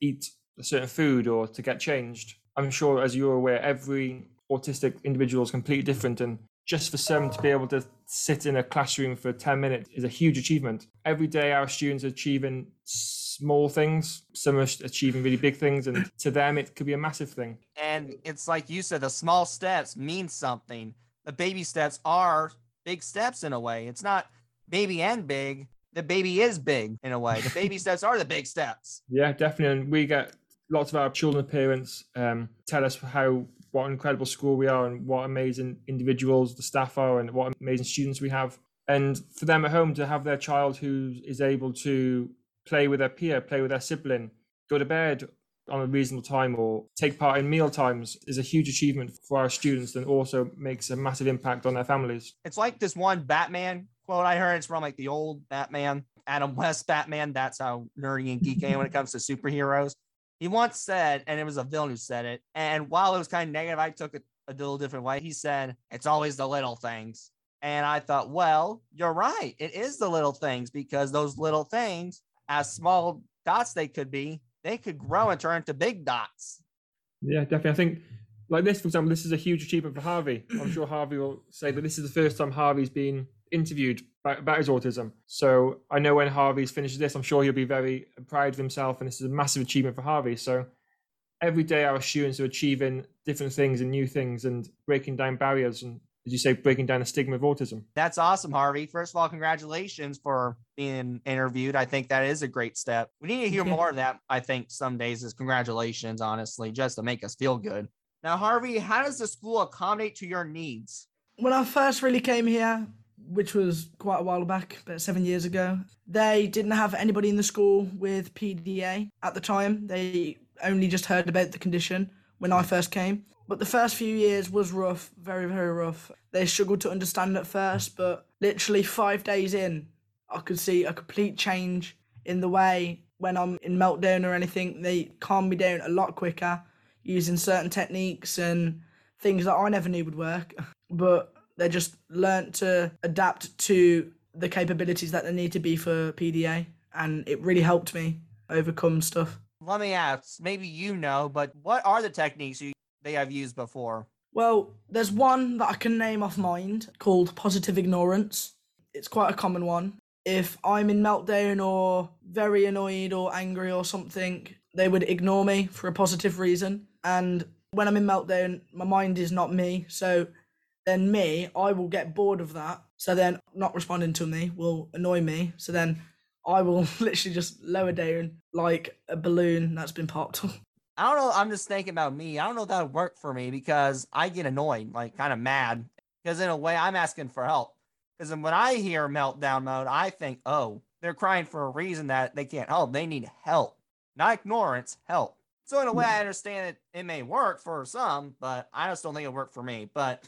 eat a certain food or to get changed. I'm sure, as you're aware, every autistic individual is completely different and just for some to be able to sit in a classroom for 10 minutes is a huge achievement. Every day, our students are achieving small things, some are achieving really big things, and to them, it could be a massive thing. And it's like you said, the small steps mean something. The baby steps are big steps in a way. It's not baby and big. The baby is big in a way. The baby steps are the big steps. Yeah, definitely. And we get lots of our children parents um, tell us how what an incredible school we are and what amazing individuals the staff are and what amazing students we have. And for them at home to have their child who is able to play with their peer, play with their sibling, go to bed on a reasonable time or take part in meal times is a huge achievement for our students and also makes a massive impact on their families. It's like this one Batman quote I heard. It's from like the old Batman, Adam West Batman. That's how nerdy and geeky when it comes to superheroes. He once said, and it was a villain who said it. And while it was kind of negative, I took it a little different way. He said, It's always the little things. And I thought, well, you're right. It is the little things because those little things, as small dots they could be, they could grow and turn into big dots. Yeah, definitely. I think, like this, for example, this is a huge achievement for Harvey. I'm sure Harvey will say that this is the first time Harvey's been interviewed about, about his autism. So I know when Harvey's finishes this, I'm sure he'll be very proud of himself, and this is a massive achievement for Harvey. So every day, our students are achieving different things and new things, and breaking down barriers, and as you say, breaking down the stigma of autism. That's awesome, Harvey. First of all, congratulations for being interviewed. I think that is a great step. We need to hear more of that. I think some days is congratulations, honestly, just to make us feel good. Now, Harvey, how does the school accommodate to your needs? When I first really came here, which was quite a while back, about seven years ago. They didn't have anybody in the school with PDA at the time. They only just heard about the condition when I first came. But the first few years was rough, very, very rough. They struggled to understand at first, but literally five days in, I could see a complete change in the way when I'm in meltdown or anything, they calm me down a lot quicker using certain techniques and things that I never knew would work. But they just learnt to adapt to the capabilities that they need to be for PDA, and it really helped me overcome stuff. Let me ask, maybe you know, but what are the techniques you they have used before? Well, there's one that I can name off mind called positive ignorance. It's quite a common one. If I'm in meltdown or very annoyed or angry or something, they would ignore me for a positive reason. And when I'm in meltdown, my mind is not me. So then me, I will get bored of that. So then not responding to me will annoy me. So then I will literally just lower down like a balloon that's been popped. I don't know. I'm just thinking about me. I don't know if that would work for me because I get annoyed, like kind of mad. Because in a way, I'm asking for help. Because when I hear meltdown mode, I think, oh, they're crying for a reason that they can't help. They need help, not ignorance, help. So in a way, I mm. understand it. It may work for some, but I just don't think it'll work for me. But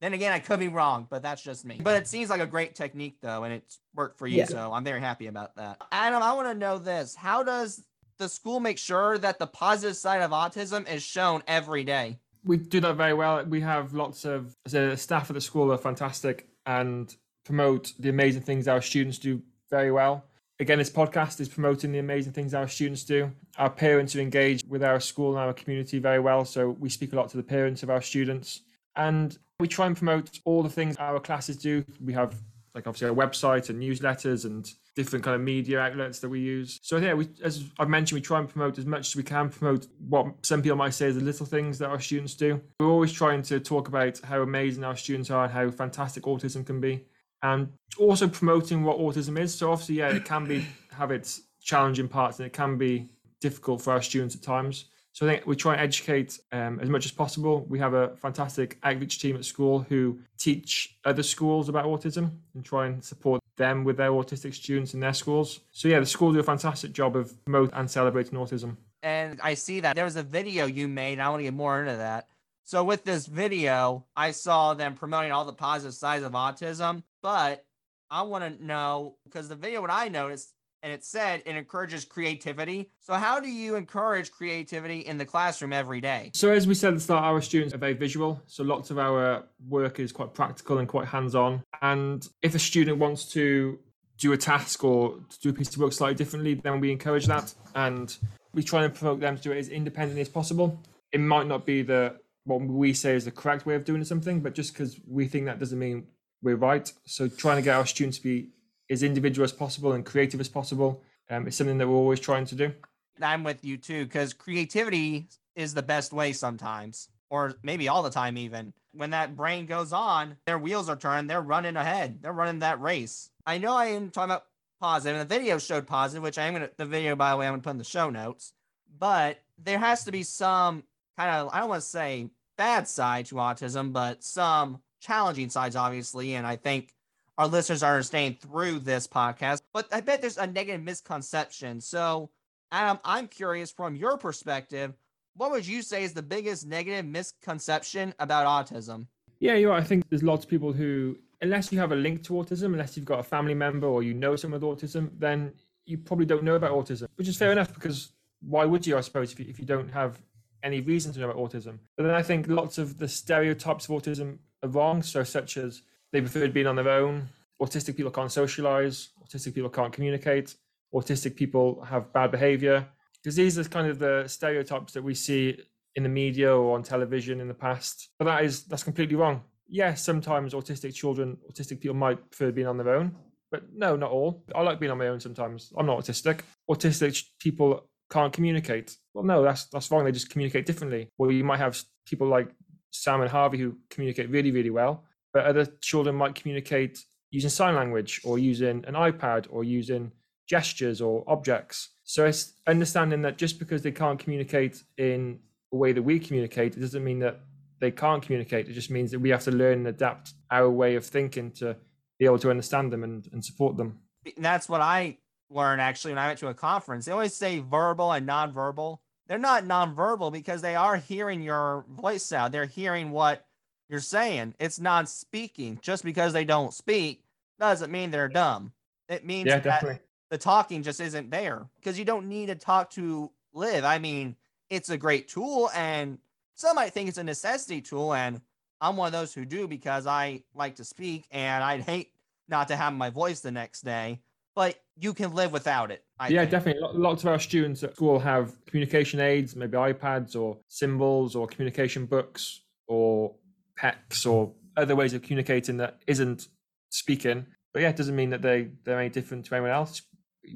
then again, I could be wrong, but that's just me. But it mm-hmm. seems like a great technique, though, and it's worked for you. Yeah. So I'm very happy about that. Adam, I want to know this. How does the school make sure that the positive side of autism is shown every day? We do that very well. We have lots of the staff at the school are fantastic and promote the amazing things our students do very well. Again, this podcast is promoting the amazing things our students do. Our parents are engaged with our school and our community very well, so we speak a lot to the parents of our students. And we try and promote all the things our classes do. We have like obviously our website and newsletters and different kind of media outlets that we use. So yeah, we as I've mentioned, we try and promote as much as we can, promote what some people might say is the little things that our students do. We're always trying to talk about how amazing our students are and how fantastic autism can be. And also promoting what autism is. So obviously, yeah, it can be have its challenging parts and it can be difficult for our students at times. So I think we try and educate um, as much as possible. We have a fantastic outreach team at school who teach other schools about autism and try and support them with their autistic students in their schools. So yeah, the school do a fantastic job of promoting and celebrating autism. And I see that there was a video you made. I want to get more into that. So with this video, I saw them promoting all the positive sides of autism, but I want to know because the video, what I noticed, and it said it encourages creativity. So how do you encourage creativity in the classroom every day? So as we said at the start, our students are very visual. So lots of our work is quite practical and quite hands-on. And if a student wants to do a task or do a piece of work slightly differently, then we encourage that. And we try and promote them to do it as independently as possible. It might not be the what we say is the correct way of doing something, but just because we think that doesn't mean we're right. So trying to get our students to be as individual as possible and creative as possible um, is something that we're always trying to do. I'm with you too, because creativity is the best way sometimes, or maybe all the time, even. When that brain goes on, their wheels are turning, they're running ahead, they're running that race. I know I am talking about positive, and the video showed positive, which I am going to, the video, by the way, I'm to put in the show notes, but there has to be some kind of, I don't want to say bad side to autism, but some challenging sides, obviously. And I think our listeners are understanding through this podcast, but I bet there's a negative misconception. So, Adam, I'm curious from your perspective, what would you say is the biggest negative misconception about autism? Yeah, you're right. I think there's lots of people who, unless you have a link to autism, unless you've got a family member or you know someone with autism, then you probably don't know about autism, which is fair enough because why would you, I suppose, if you, if you don't have any reason to know about autism? But then I think lots of the stereotypes of autism are wrong. So, such as they prefer being on their own, autistic people can't socialize, autistic people can't communicate, autistic people have bad behavior. Because these are kind of the stereotypes that we see in the media or on television in the past. But that is that's completely wrong. Yes, sometimes autistic children, autistic people might prefer being on their own, but no, not all. I like being on my own sometimes. I'm not autistic. Autistic people can't communicate. Well, no, that's that's wrong. They just communicate differently. Well, you might have people like Sam and Harvey who communicate really, really well, but other children might communicate using sign language or using an iPad or using gestures or objects. So it's understanding that just because they can't communicate in a way that we communicate, it doesn't mean that they can't communicate. It just means that we have to learn and adapt our way of thinking to be able to understand them and, and support them. That's what I learned actually when I went to a conference. They always say verbal and nonverbal. They're not nonverbal because they are hearing your voice sound. They're hearing what you're saying. It's non speaking. Just because they don't speak doesn't mean they're dumb. It means Yeah, that definitely. the talking just isn't there because you don't need to talk to live. I mean, it's a great tool, and some might think it's a necessity tool. And I'm one of those who do because I like to speak, and I'd hate not to have my voice the next day. But you can live without it. I yeah, think. definitely. Lo- Lots of our students at school have communication aids, maybe iPads or symbols or communication books or PECs or other ways of communicating that isn't speaking. But yeah, it doesn't mean that they, they're any different to anyone else.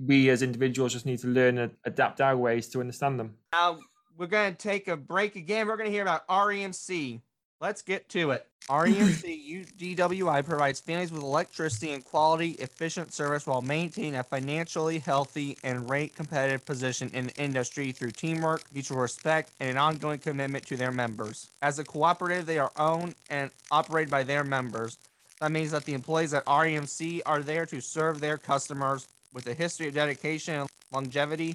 We as individuals just need to learn and adapt our ways to understand them. Now we're going to take a break again. We're going to hear about REMC. Let's get to it. REMC UDWI provides families with electricity and quality, efficient service while maintaining a financially healthy and rate competitive position in the industry through teamwork, mutual respect, and an ongoing commitment to their members. As a cooperative, they are owned and operated by their members. That means that the employees at REMC are there to serve their customers with a history of dedication and longevity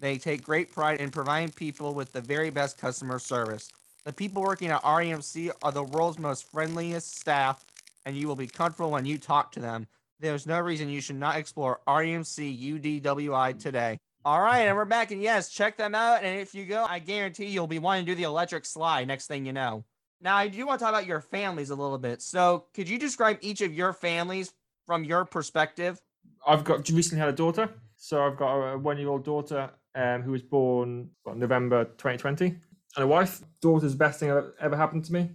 they take great pride in providing people with the very best customer service. The people working at REMC are the world's most friendliest staff, and you will be comfortable when you talk to them. There's no reason you should not explore REMC UDWI today. All right, and we're back, and yes, check them out. And if you go, I guarantee you'll be wanting to do the electric slide next thing you know. Now, I do want to talk about your families a little bit. So, could you describe each of your families from your perspective? I've got recently had a daughter. So I've got a one year old daughter um, who was born what, November 2020 and a wife. Daughter's the best thing that ever happened to me.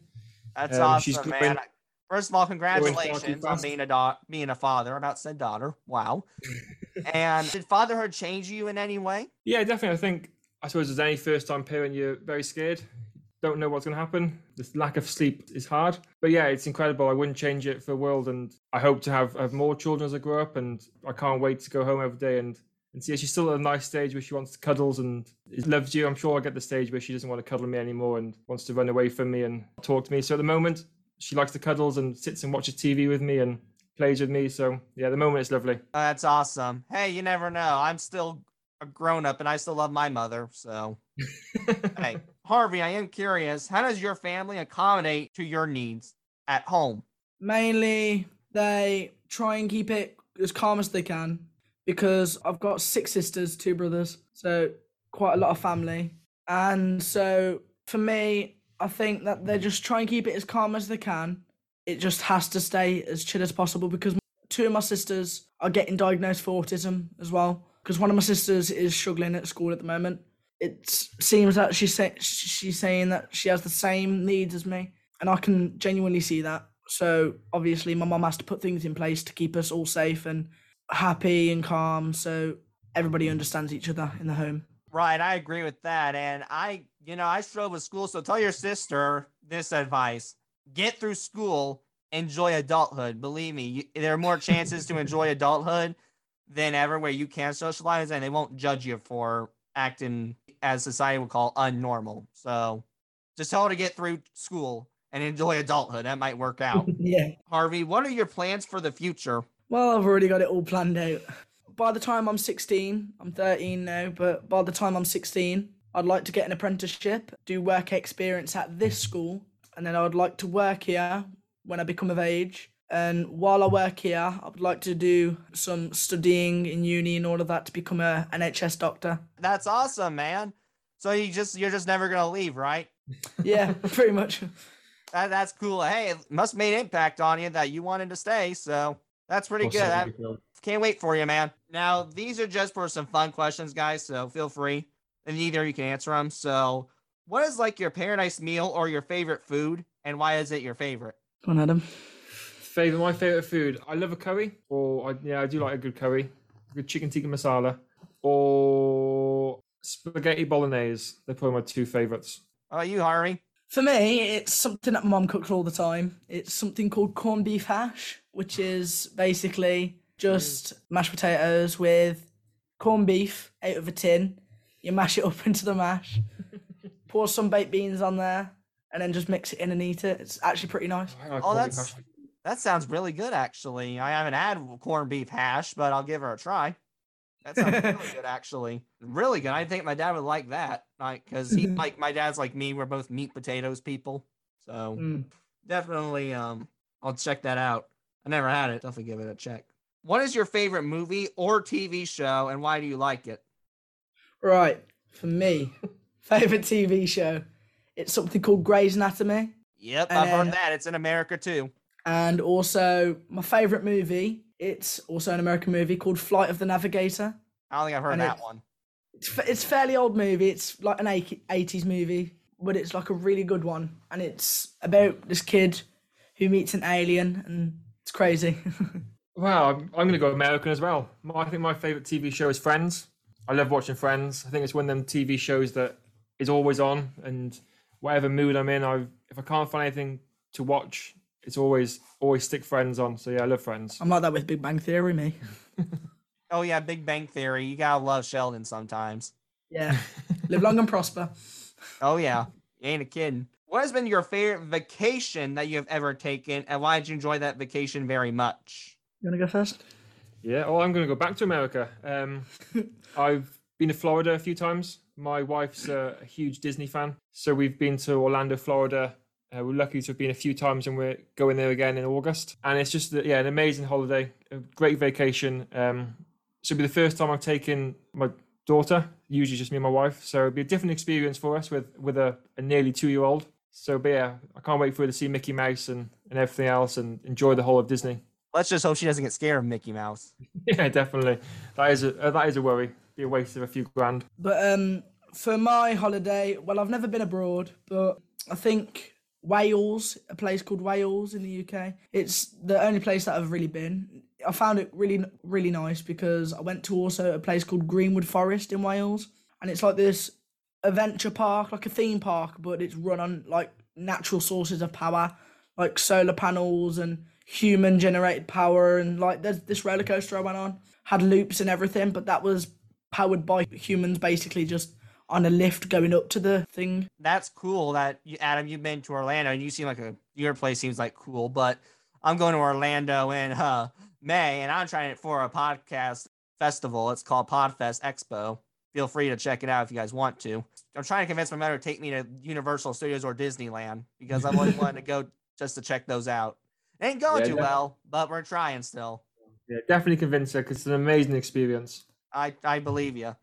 That's Um, awesome, man. First of all, going far too congratulations on being a da- being a father. I about said daughter. Wow. and did fatherhood change you in any way? Yeah, definitely. I think, I suppose, as any first time parent, you're very scared. Don't know what's going to happen. This lack of sleep is hard. But yeah, it's incredible. I wouldn't change it for the world. And I hope to have, have more children as I grow up. And I can't wait to go home every day and, and see her. She's still at a nice stage where she wants cuddles and loves you. I'm sure I'll get the stage where she doesn't want to cuddle me anymore and wants to run away from me and talk to me. So at the moment, she likes the cuddles and sits and watches TV with me and plays with me. So yeah, the moment, is lovely. That's awesome. Hey, you never know. I'm still a grown up and I still love my mother. So, hey, Harvey, I am curious. How does your family accommodate to your needs at home? Mainly, they try and keep it as calm as they can because I've got six sisters, two brothers, so quite a lot of family. And so for me, I think that they just try and keep it as calm as they can. It just has to stay as chill as possible because two of my sisters are getting diagnosed for autism as well. Because one of my sisters is struggling at school at the moment. it seems that she's say, she's saying that she has the same needs as me, and I can genuinely see that. So obviously, my mom has to put things in place to keep us all safe and happy and calm, so everybody understands each other in the home. Right, I agree with that. And I, you know, I struggle with school. So tell your sister this advice get through school, enjoy adulthood. Believe me, you, there are more chances to enjoy adulthood than ever where you can socialize and they won't judge you for acting as society would call unnormal. So just tell her to get through school and enjoy adulthood. That might work out. yeah. Harvey, what are your plans for the future? Well, I've already got it all planned out. By the time I'm 16, I'm 13 now, but by the time I'm 16, I'd like to get an apprenticeship, do work experience at this school, and then I would like to work here when I become of age. And while I work here, I would like to do some studying in uni in order that to become a NHS doctor. That's awesome, man. So you just you're just never gonna leave, right? Yeah, pretty much. That, that's cool. Hey, it must made impact on you that you wanted to stay. So that's pretty good. That, can't wait for you, man. Now, these are just for some fun questions, guys. So feel free, and either you can answer them. So, what is like your paradise meal or your favorite food, and why is it your favorite? Come on, Adam. Favorite, my favorite food. I love a curry, or I, yeah, I do like a good curry, good chicken tikka masala, or spaghetti bolognese. They're probably my two favorites. Oh, you, Harry? For me, it's something that my mom cooks all the time. It's something called corned beef hash, which is basically just mashed potatoes with corned beef out of a tin. You mash it up into the mash, pour some baked beans on there, and then just mix it in and eat it. It's actually pretty nice. I like Oh, that's, that sounds really good, actually. I haven't had corned beef hash, but I'll give her a try. That sounds really good, actually. Really good. I think my dad would like that, like because he like my dad's like me. We're both meat potatoes people, so Mm. definitely um I'll check that out. I never had it. Definitely give it a check. What is your favorite movie or TV show, and why do you like it? Right, for me, favorite TV show, it's something called Grey's Anatomy, Yep, I've Uh, heard that. It's in America too. and also my favorite movie. It's also an American movie called Flight of the Navigator. I don't think I've heard and that it- one. It's it's a fairly old movie. It's like an eighties movie, but it's like a really good one, and it's about this kid who meets an alien, and crazy. Wow, I'm, I'm going to go American as well. My, I think my favorite TV show is Friends. I love watching Friends. I think it's one of them TV shows that is always on, and whatever mood I'm in, I if I can't find anything to watch, it's always always stick Friends on. So yeah, I love Friends. I'm like that with Big Bang Theory, me. Oh yeah, Big Bang Theory. You gotta love Sheldon sometimes. Yeah, live long and prosper. Oh yeah, you ain't a kidding. What has been your favorite vacation that you have ever taken, and why did you enjoy that vacation very much? You wanna go first? Yeah, well, I'm going to go back to America. Um, I've been to Florida a few times. My wife's a, a huge Disney fan, so we've been to Orlando, Florida. Uh, we're lucky to have been a few times, and we're going there again in August. And it's just yeah, an amazing holiday, a great vacation. Um, so it'll be the first time I've taken my daughter. Usually just me and my wife, so it'll be a different experience for us with with a, a nearly two year old. So, but yeah, I can't wait for her to see Mickey Mouse and, and everything else, and enjoy the whole of Disney. Let's just hope she doesn't get scared of Mickey Mouse. Yeah, definitely. That is a uh, that is a worry. Be a waste of a few grand. But um, for my holiday, well, I've never been abroad, but I think Wales, a place called Wales in the UK, it's the only place that I've really been. I found it really, really nice because I went to also a place called Greenwood Forest in Wales, and it's like this adventure park, like a theme park, but it's run on like natural sources of power, like solar panels and human generated power, and like there's this roller coaster I went on had loops and everything, but that was powered by humans basically just on a lift going up to the thing. That's cool. That you, Adam, you've been to Orlando, and you seem like a your place seems like cool. But I'm going to Orlando in uh, May, and I'm trying it for a podcast festival. It's called Podfest Expo. Feel free to check it out if you guys want to. I'm trying to convince my mother to take me to Universal Studios or Disneyland because I've always wanted to go just to check those out. It ain't going Yeah, too well, but we're trying still. Yeah, definitely convince her because it's an amazing experience. I I believe you.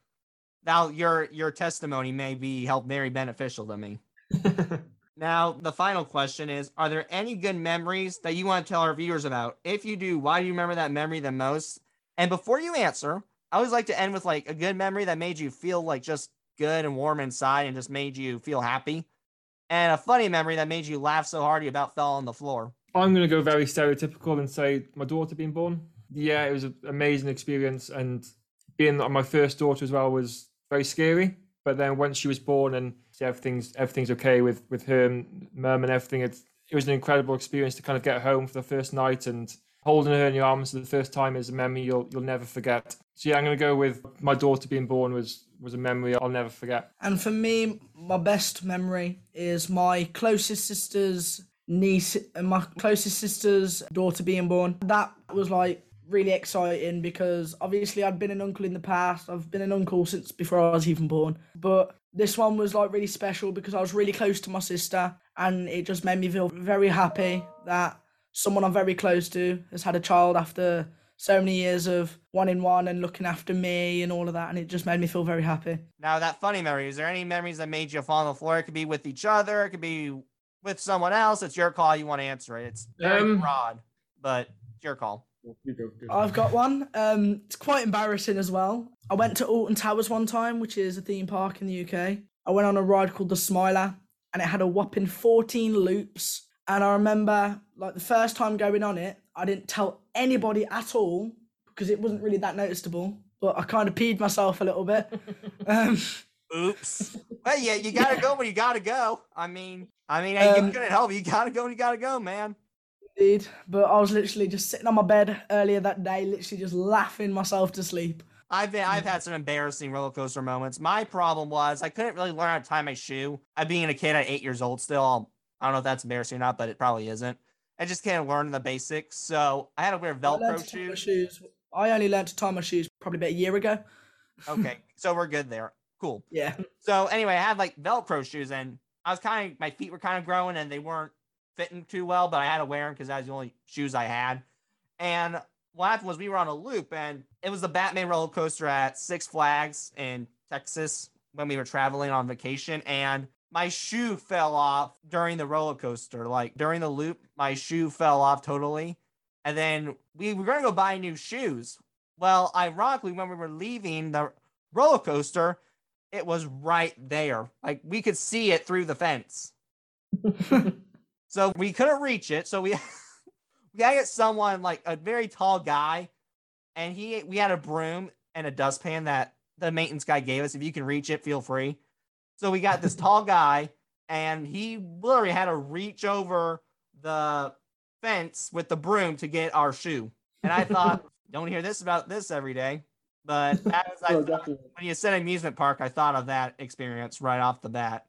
Now your your testimony may be help very beneficial to me. Now the final question is: Are there any good memories that you want to tell our viewers about? If you do, why do you remember that memory the most? And before you answer, I always like to end with like a good memory that made you feel like just good and warm inside and just made you feel happy? And a funny memory that made you laugh so hard you about fell on the floor. I'm going to go very stereotypical and say my daughter being born. Yeah, it was an amazing experience, and being my first daughter as well was very scary. But then once she was born and everything's everything's okay with with her and mum and everything, it it was an incredible experience to kind of get home for the first night and holding her in your arms for the first time is a memory you'll you'll never forget. So yeah, I'm going to go with my daughter being born was was a memory I'll never forget. And for me, my best memory is my closest sister's niece and my closest sister's daughter being born. That was like really exciting because obviously I'd been an uncle in the past. I've been an uncle since before I was even born. But this one was like really special because I was really close to my sister and it just made me feel very happy that someone I'm very close to has had a child after so many years of one in one and looking after me and all of that and it just made me feel very happy. Now that funny memory, is there any memories that made you fall on the floor? It could be with each other, it could be with someone else. It's your call. You want to answer it. It's very Um, broad, but it's your call. I've got one. Um, it's quite embarrassing as well. I went to Alton Towers one time, which is a theme park in the UK. I went on a ride called the Smiler, and it had a whopping 14 loops. And I remember, like the first time going on it, I didn't tell anybody at all because it wasn't really that noticeable. But I kind of peed myself a little bit. um, Oops. well, yeah, you gotta go when you gotta go. I mean, I mean, I Um, couldn't help you. You gotta go when you gotta go, man. indeed. But I was literally just sitting on my bed earlier that day, literally just laughing myself to sleep. I've been, I've had some embarrassing roller coaster moments. My problem was I couldn't really learn how to tie my shoe. I being a kid at eight years old still. I don't know if that's embarrassing or not, but it probably isn't. I just can't learn the basics, so I had to wear Velcro shoes. shoes. I only learned to tie my shoes probably about a year ago. Okay, so we're good there. Cool. Yeah. So anyway, I had like Velcro shoes, and I was kind of my feet were kind of growing, and they weren't fitting too well, but I had to wear them because that was the only shoes I had. And what happened was we were on a loop, and it was the Batman roller coaster at Six Flags in Texas when we were traveling on vacation, and my shoe fell off during the roller coaster. Like during the loop, my shoe fell off totally, and then we were gonna go buy new shoes. Well, ironically, when we were leaving the roller coaster, it was right there. Like we could see it through the fence. so we couldn't reach it. So we we gotta get someone like a very tall guy, and he we had a broom and a dustpan that the maintenance guy gave us. If you can reach it, feel free. So we got this tall guy, and he literally had to reach over the fence with the broom to get our shoe. And I thought, don't hear this about this every day. But that was I oh, thought, when you said amusement park, I thought of that experience right off the bat.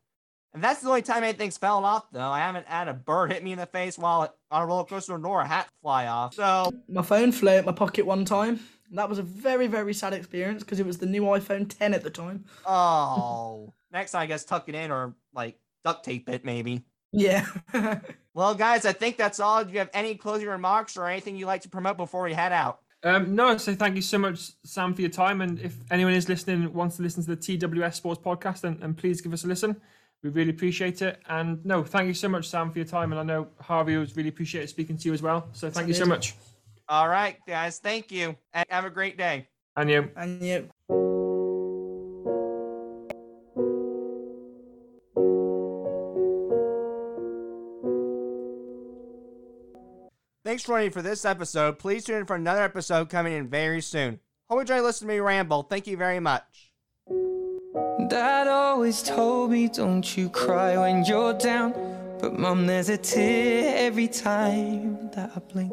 And that's the only time anything's fallen off, though. I haven't had a bird hit me in the face while on a roller coaster nor a hat fly off. So, my phone flew out my pocket one time. That was a very, very sad experience because it was the new iPhone 10 at the time. oh, next time I guess tuck it in or like duct tape it, maybe. Yeah. Well, guys, I think that's all. Do you have any closing remarks or anything you'd like to promote before we head out? Um, no, so thank you so much, Sam, for your time. And if anyone is listening, wants to listen to the TWS Sports podcast, then, and please give us a listen. We really appreciate it. And no, thank you so much, Sam, for your time. And I know Harvey was really appreciated speaking to you as well. So thank you so much. All right, guys, thank you. And have a great day. And you. and you. Thanks for joining for this episode. Please tune in for another episode coming in very soon. Hope you enjoy listening to me ramble. Thank you very much. Dad always told me, don't you cry when you're down. But mom, there's a tear every time that I blink.